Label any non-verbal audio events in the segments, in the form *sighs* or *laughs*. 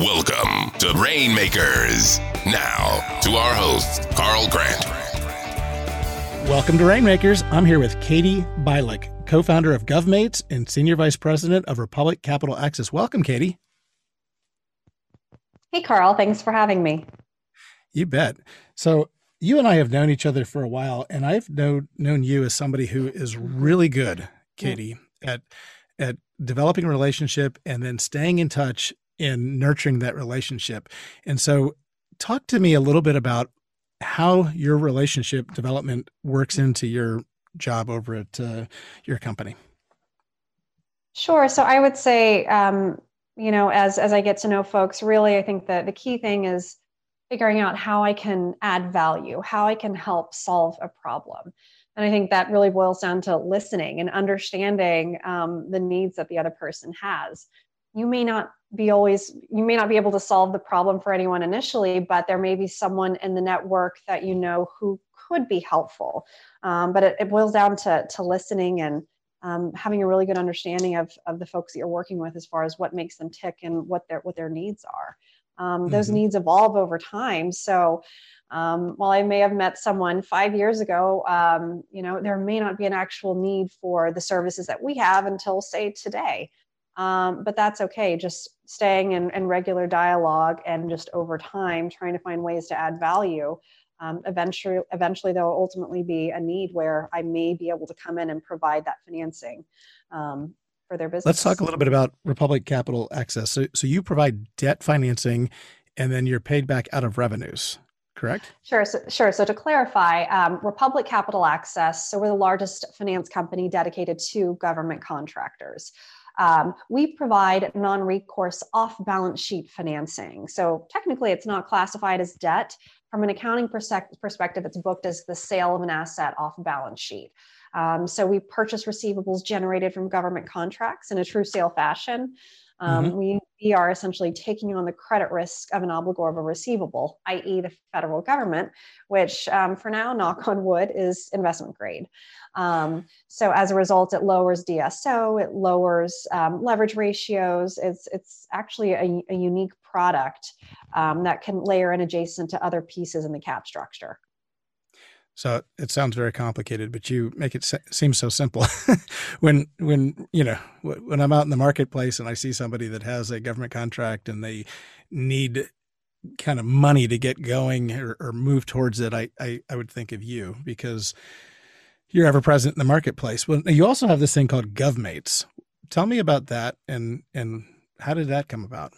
Welcome to Rainmakers. Now, to our host, Carl Grant. Welcome to Rainmakers. I'm here with Katie Bialik, co founder of GovMates and senior vice president of Republic Capital Access. Welcome, Katie. Hey, Carl. Thanks for having me. You bet. So, you and I have known each other for a while, and I've know, known you as somebody who is really good, Katie, at at developing a relationship and then staying in touch and nurturing that relationship. And so, talk to me a little bit about how your relationship development works into your job over at uh, your company. Sure. So I would say, um, you know, as as I get to know folks, really, I think that the key thing is figuring out how I can add value, how I can help solve a problem. And I think that really boils down to listening and understanding um, the needs that the other person has. You may not be always, you may not be able to solve the problem for anyone initially, but there may be someone in the network that you know who could be helpful. Um, but it, it, boils down to, to listening and um, having a really good understanding of, of the folks that you're working with as far as what makes them tick and what their what their needs are. Um, mm-hmm. Those needs evolve over time. So um, while I may have met someone five years ago, um, you know, there may not be an actual need for the services that we have until, say, today. Um, but that's okay. Just staying in, in, regular dialogue and just over time trying to find ways to add value. Um, eventually, eventually, there will ultimately be a need where I may be able to come in and provide that financing um, for their business. Let's talk a little bit about Republic Capital Access. So, so you provide debt financing, and then you're paid back out of revenues correct? Sure. So, sure. So to clarify, um, Republic Capital Access, so we're the largest finance company dedicated to government contractors. Um, we provide non recourse off balance sheet financing. So technically, it's not classified as debt. From an accounting perspective, it's booked as the sale of an asset off balance sheet. Um, so we purchase receivables generated from government contracts in a true sale fashion. Um, mm-hmm. we, we are essentially taking on the credit risk of an obligor of a receivable, i.e., the federal government, which um, for now, knock on wood, is investment grade. Um, so as a result, it lowers DSO, it lowers um, leverage ratios. It's it's actually a, a unique product um, that can layer in adjacent to other pieces in the cap structure. So it sounds very complicated, but you make it seem so simple. *laughs* when when you know when I'm out in the marketplace and I see somebody that has a government contract and they need kind of money to get going or, or move towards it, I, I I would think of you because you're ever present in the marketplace. Well, you also have this thing called GovMates. Tell me about that and and how did that come about?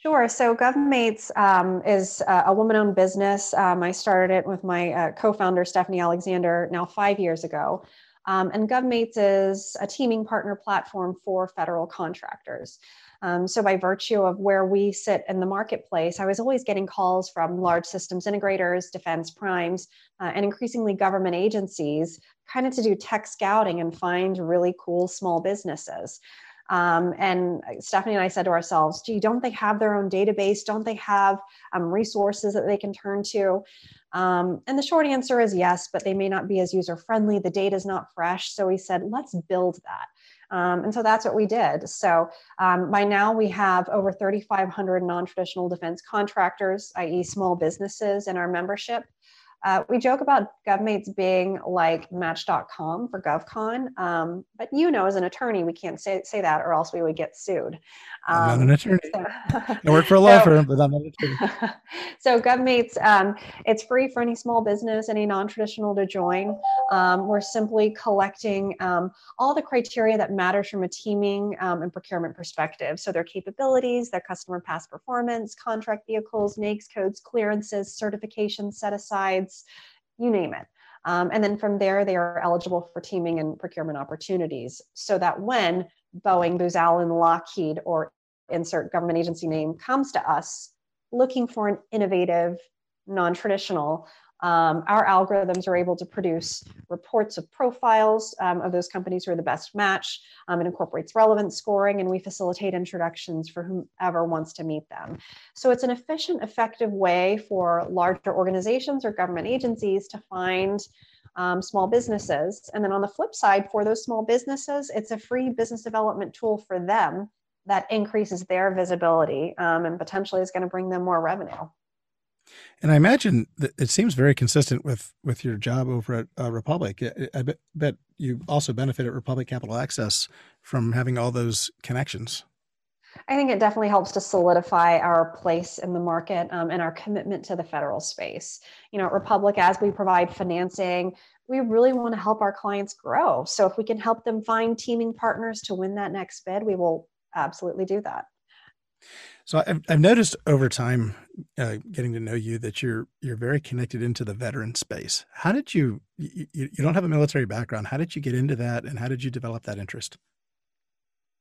Sure. So GovMates um, is a woman-owned business. Um, I started it with my uh, co-founder Stephanie Alexander now five years ago. Um, and GovMates is a teaming partner platform for federal contractors. Um, so by virtue of where we sit in the marketplace, I was always getting calls from large systems integrators, defense primes, uh, and increasingly government agencies, kind of to do tech scouting and find really cool small businesses. Um, and Stephanie and I said to ourselves, gee, don't they have their own database? Don't they have um, resources that they can turn to? Um, and the short answer is yes, but they may not be as user friendly. The data is not fresh. So we said, let's build that. Um, and so that's what we did. So um, by now we have over 3,500 non traditional defense contractors, i.e., small businesses, in our membership. Uh, we joke about GovMates being like Match.com for GovCon, um, but you know, as an attorney, we can't say, say that or else we would get sued. Um, I'm not an um, attorney. So, *laughs* I work for a law so, firm, but I'm not an *laughs* attorney. so GovMates, um, it's free for any small business, any non-traditional to join. Um, we're simply collecting um, all the criteria that matters from a teaming and procurement perspective. So their capabilities, their customer past performance, contract vehicles, NAICS codes, clearances, certifications, set you name it. Um, and then from there, they are eligible for teaming and procurement opportunities so that when Boeing, Booz Allen, Lockheed, or insert government agency name comes to us looking for an innovative, non traditional um, our algorithms are able to produce reports of profiles um, of those companies who are the best match. Um, it incorporates relevant scoring, and we facilitate introductions for whomever wants to meet them. So it's an efficient, effective way for larger organizations or government agencies to find um, small businesses. And then on the flip side, for those small businesses, it's a free business development tool for them that increases their visibility um, and potentially is going to bring them more revenue. And I imagine that it seems very consistent with with your job over at uh, Republic. I, I bet, bet you also benefit at Republic Capital Access from having all those connections. I think it definitely helps to solidify our place in the market um, and our commitment to the federal space. You know, at Republic, as we provide financing, we really want to help our clients grow. So if we can help them find teaming partners to win that next bid, we will absolutely do that. So I've, I've noticed over time, uh, getting to know you, that you're you're very connected into the veteran space. How did you, you you don't have a military background? How did you get into that, and how did you develop that interest?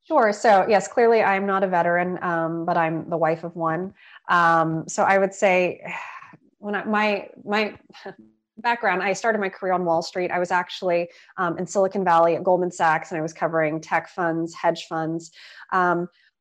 Sure. So yes, clearly I'm not a veteran, um, but I'm the wife of one. Um, so I would say, *sighs* when I, my my *laughs* background, I started my career on Wall Street. I was actually um, in Silicon Valley at Goldman Sachs, and I was covering tech funds, hedge funds.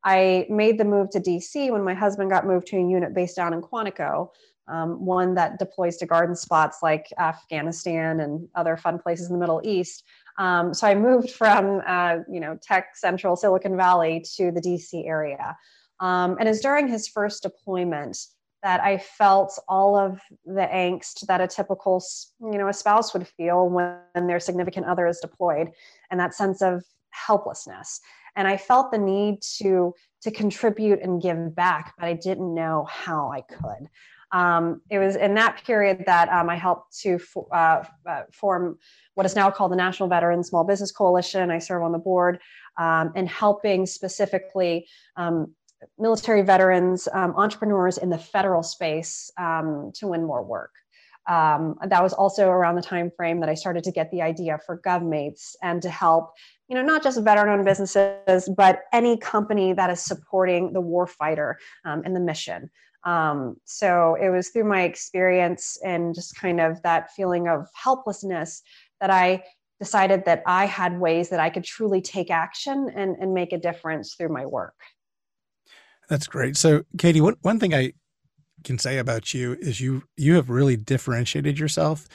I made the move to DC when my husband got moved to a unit based down in Quantico, um, one that deploys to garden spots like Afghanistan and other fun places in the Middle East. Um, so I moved from, uh, you know, tech central Silicon Valley to the DC area. Um, and it's during his first deployment that I felt all of the angst that a typical, you know, a spouse would feel when their significant other is deployed, and that sense of helplessness and i felt the need to to contribute and give back but i didn't know how i could. Um, it was in that period that um, i helped to uh, uh, form what is now called the national veteran small business coalition. I serve on the board um, and helping specifically um, military veterans um, entrepreneurs in the federal space um, to win more work um, that was also around the time frame that I started to get the idea for GovMates and to help, you know, not just veteran-owned businesses, but any company that is supporting the warfighter um, and the mission. Um, so it was through my experience and just kind of that feeling of helplessness that I decided that I had ways that I could truly take action and, and make a difference through my work. That's great. So, Katie, one, one thing I can say about you is you you have really differentiated yourself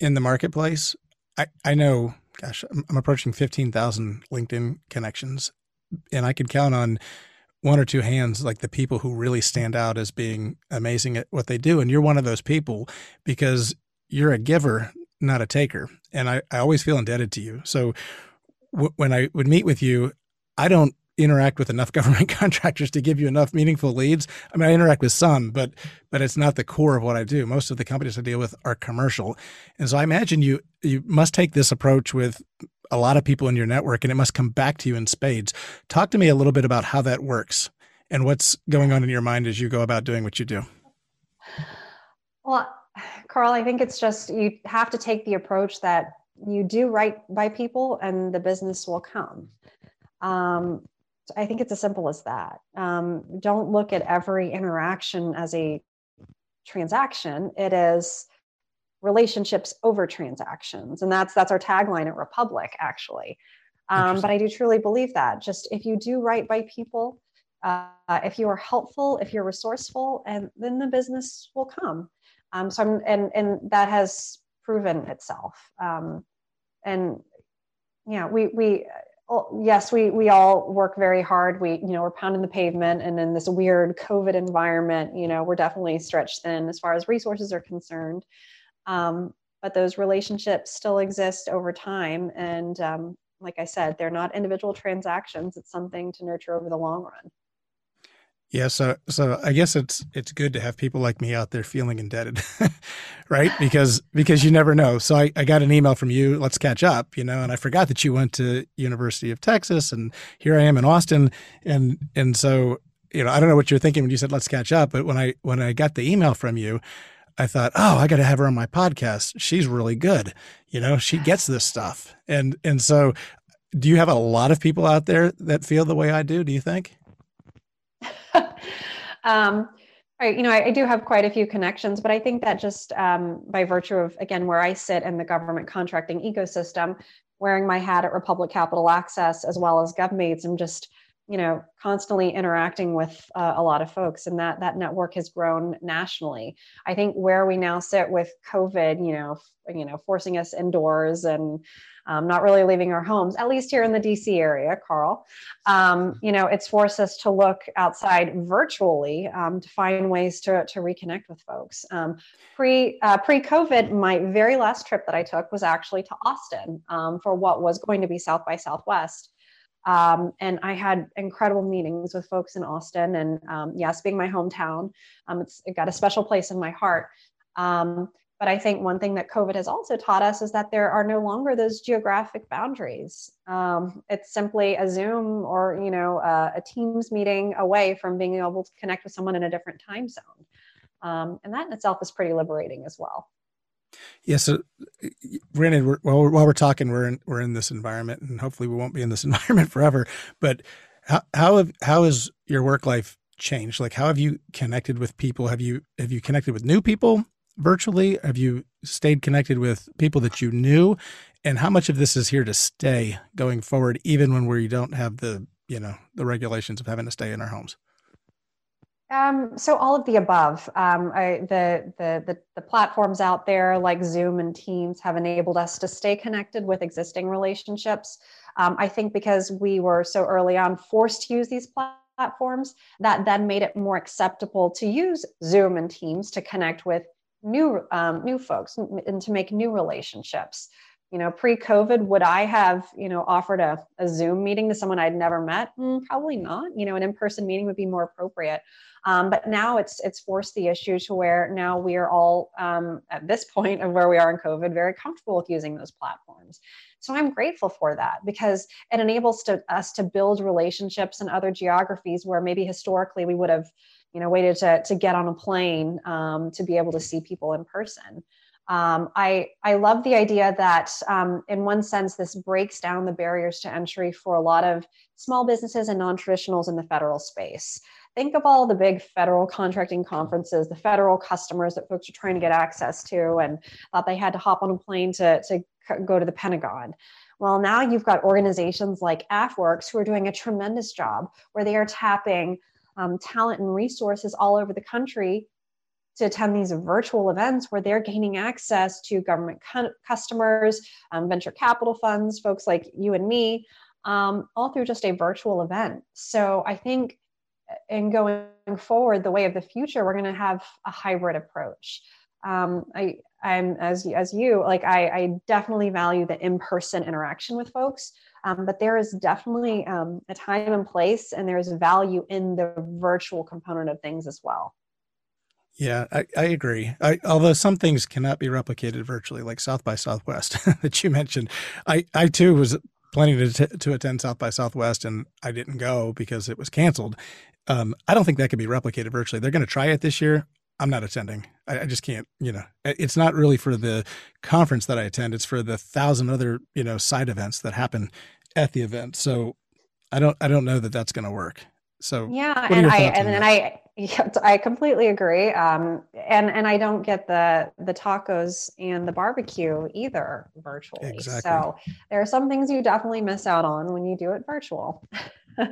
in the marketplace. I I know, gosh, I'm, I'm approaching fifteen thousand LinkedIn connections, and I could count on one or two hands like the people who really stand out as being amazing at what they do. And you're one of those people because you're a giver, not a taker. And I, I always feel indebted to you. So w- when I would meet with you, I don't interact with enough *laughs* government contractors to give you enough meaningful leads. I mean, I interact with some, but but it's not the core of what I do. Most of the companies I deal with are commercial, and so I imagine you you must take this approach with a lot of people in your network, and it must come back to you in spades. Talk to me a little bit about how that works and what's going on in your mind as you go about doing what you do. Well, Carl, I think it's just you have to take the approach that you do right by people, and the business will come. Um, I think it's as simple as that. Um, don't look at every interaction as a transaction. It is relationships over transactions, and that's that's our tagline at Republic, actually. Um, but I do truly believe that just if you do right by people, uh, if you are helpful, if you're resourceful, and then the business will come. Um, so I'm, and and that has proven itself. Um, and yeah, we we well, yes, we we all work very hard. We, you know, we're pounding the pavement, and in this weird COVID environment, you know, we're definitely stretched thin as far as resources are concerned. Um, but those relationships still exist over time, and um, like I said, they're not individual transactions. It's something to nurture over the long run. Yeah, so so I guess it's it's good to have people like me out there feeling indebted, *laughs* right? Because because you never know. So I, I got an email from you, let's catch up, you know, and I forgot that you went to University of Texas and here I am in Austin and and so, you know, I don't know what you're thinking when you said let's catch up, but when I when I got the email from you, I thought, "Oh, I got to have her on my podcast. She's really good. You know, she gets this stuff." And and so do you have a lot of people out there that feel the way I do, do you think? Um, I, you know, I, I, do have quite a few connections, but I think that just um, by virtue of, again, where I sit in the government contracting ecosystem, wearing my hat at Republic Capital Access as well as GovMates, I'm just you know constantly interacting with uh, a lot of folks and that that network has grown nationally. I think where we now sit with covid you know you know forcing us indoors and um, not really leaving our homes at least here in the dc area carl um, you know it's forced us to look outside virtually um, to find ways to, to reconnect with folks um, pre uh, pre covid my very last trip that i took was actually to austin um, for what was going to be south by southwest um, and I had incredible meetings with folks in Austin. And um, yes, being my hometown, um, it's it got a special place in my heart. But I think one thing that COVID has also taught us is that there are no longer those geographic boundaries. Um, it's simply a Zoom or you know uh, a Teams meeting away from being able to connect with someone in a different time zone, um, and that in itself is pretty liberating as well. Yeah. So, granted, we're, while, we're, while we're talking, we're in we're in this environment, and hopefully, we won't be in this *laughs* environment forever. But how how have how has your work life changed? Like, how have you connected with people? Have you have you connected with new people virtually? Have you stayed connected with people that you knew? And how much of this is here to stay going forward, even when we don't have the you know the regulations of having to stay in our homes? Um, so all of the above. Um, I, the, the, the the platforms out there like Zoom and Teams have enabled us to stay connected with existing relationships. Um, I think because we were so early on forced to use these platforms, that then made it more acceptable to use Zoom and Teams to connect with new um, new folks and to make new relationships. You know pre-covid would i have you know offered a, a zoom meeting to someone i'd never met? Mm, probably not. You know an in-person meeting would be more appropriate. Um, but now it's it's forced the issue to where now we are all um, at this *laughs* point of where we are in covid very comfortable with using those platforms. So i'm grateful for that because it enables to, us to build relationships in other geographies where maybe historically we would have you know waited to, to get on a plane um, to be able to see people in person um, I, I love the idea that, um, in one sense, this breaks down the barriers to entry for a lot of small businesses and non traditionals in the federal space. Think of all the big federal contracting conferences, the federal customers that folks are trying to get access to, and thought they had to hop on a plane to, to go to the Pentagon. Well, now you've got organizations like AFWERX who are doing a tremendous job where they are tapping um, talent and resources all over the country to attend these virtual events where they're gaining access to government cu- customers, um, venture capital funds, folks like you and me, um, all through just a virtual event. So I think uh, in going forward, the way of the future, we're going to have a hybrid approach. Um, I, I'm as as you like. I, I definitely value the in-person interaction with folks, um, but there is definitely um, a time and place, and there is value in the virtual component of things as well. Yeah, I, I agree. I, although some things cannot be replicated virtually, like South by Southwest *laughs* that you mentioned. I, I too was planning to, t- to attend South by Southwest and I didn't go because it was canceled. Um, I don't think that can be replicated virtually. They're going to try it this year. I'm not attending. I, I, just can't, you know, it's not really for the conference that I attend. It's for the thousand other, you know, side events that happen at the event. So I don't, I don't know that that's going to work. So yeah, and I and then I I completely agree. Um, and and I don't get the the tacos and the barbecue either virtually. Exactly. So there are some things you definitely miss out on when you do it virtual.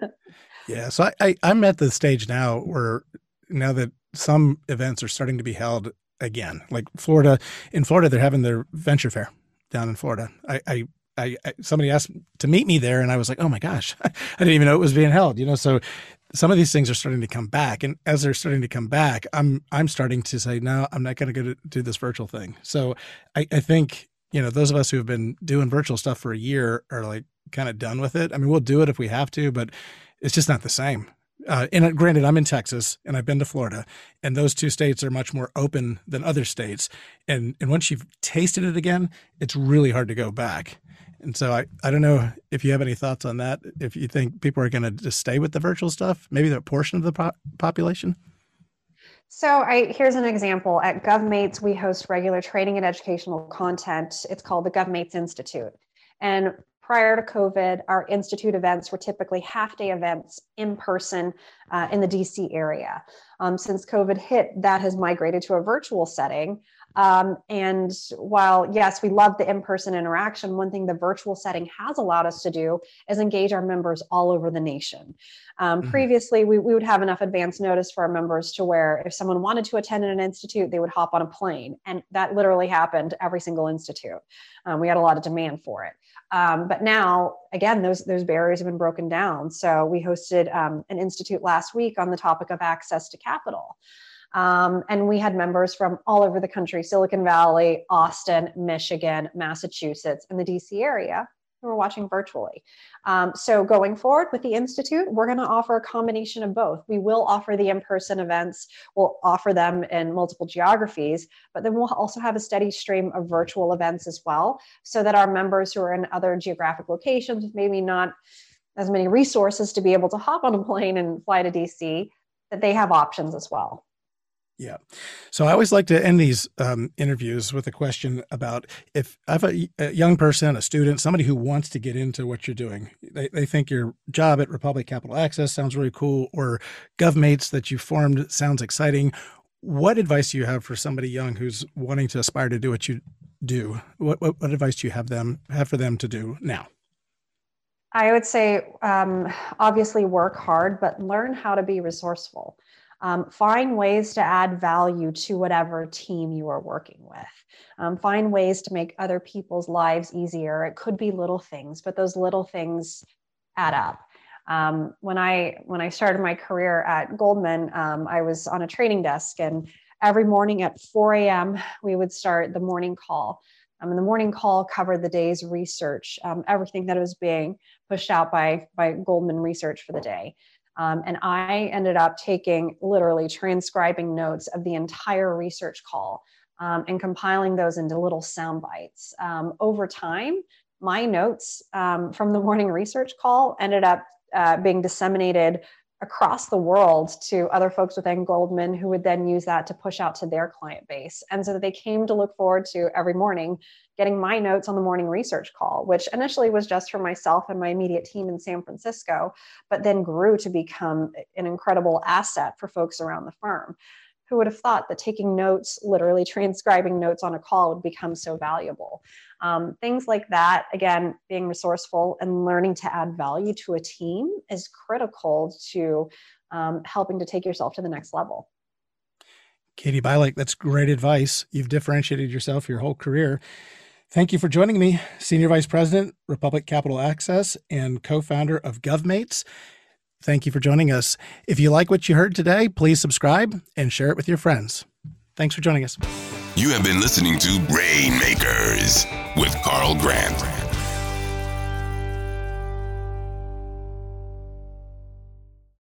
*laughs* yeah. So I, I I'm at the stage now where now that some events are starting to be held again, like Florida. In Florida, they're having their venture fair down in Florida. I, I I, somebody asked to meet me there, and I was like, "Oh my gosh, *laughs* I didn't even know it was being held." You know, so some of these things are starting to come back, and as they're starting to come back, I'm I'm starting to say, "No, I'm not going to go do this virtual thing." So I, I think you know those of us who have been doing virtual stuff for a year are like kind of done with it. I mean, we'll do it if we have to, but it's just not the same. Uh, and uh, granted, I'm in Texas and I've been to Florida, and those two states are much more open than other states. And and once you've tasted it again, it's really hard to go back. And so I, I don't know if you have any thoughts on that. If you think people are going to just stay with the virtual stuff, maybe the portion of the po- population. So I here's an example. At GovMates, we host regular training and educational content. It's called the GovMates Institute. And prior to COVID, our institute events were typically half day events in person uh, in the DC area. Um, since COVID hit, that has migrated to a virtual setting. Um, and while, yes, we love the in person interaction, one thing the virtual setting has allowed us to do is engage our members all over the nation. Um, mm-hmm. Previously, we, we would have enough advance notice for our members to where if someone wanted to attend an institute, they would hop on a plane. And that literally happened every single institute. Um, we had a lot of demand for it. Um, but now, again, those those barriers have been broken down. So we hosted um, an institute last week on the topic of access to capital. Um, and we had members from all over the country Silicon Valley, Austin, Michigan, Massachusetts, and the DC area who are watching virtually. Um, so, going forward with the Institute, we're going to offer a combination of both. We will offer the in person events, we'll offer them in multiple geographies, but then we'll also have a steady stream of virtual events as well, so that our members who are in other geographic locations, maybe not as many resources to be able to hop on a plane and fly to DC, that they have options as well. Yeah. So I always like to end these um, interviews with a question about if I have a, a, young person, a student, somebody who wants to get into what you're doing. They, they think your job at Republic Capital Access sounds really cool, or GovMates that you formed sounds exciting. What advice do you have for somebody young who's wanting to aspire to do what you do? What, what, what advice do you have them have for them to do now? I would say, um, obviously, work hard, but learn how to be resourceful. Um, find ways to add value to whatever team you are working with. Um, find ways to make other people's lives easier. It could be little things, but those little things add up. Um, when I when I started my career at Goldman, um, I was on a trading desk, and every morning at 4 a.m. we would start the morning call. Um, and the morning call covered the day's research, um, everything that was being pushed out by by Goldman Research for the day. Um, and I ended up taking literally transcribing notes of the entire research call um, and compiling those into little sound bites. Um, over time, my notes um, from the morning research call ended up uh, being disseminated across the world to other folks within Goldman who would then use that to push out to their client base. And so they came to look forward to every morning getting my notes on the morning research call, which initially was just for myself and my immediate team in San Francisco, but then grew to become an incredible asset for folks around the firm. Who would have thought that taking notes, literally transcribing notes on a call, would become so valuable? Um, things like that, again, being resourceful and learning to add value to a team is critical to um, helping to take yourself to the next level. Katie Bialik, that's great advice. You've differentiated yourself your whole career. Thank you for joining me, Senior Vice President, Republic Capital Access, and co founder of GovMates. Thank you for joining us. If you like what you heard today, please subscribe and share it with your friends. Thanks for joining us. You have been listening to Rainmakers with Carl Grant.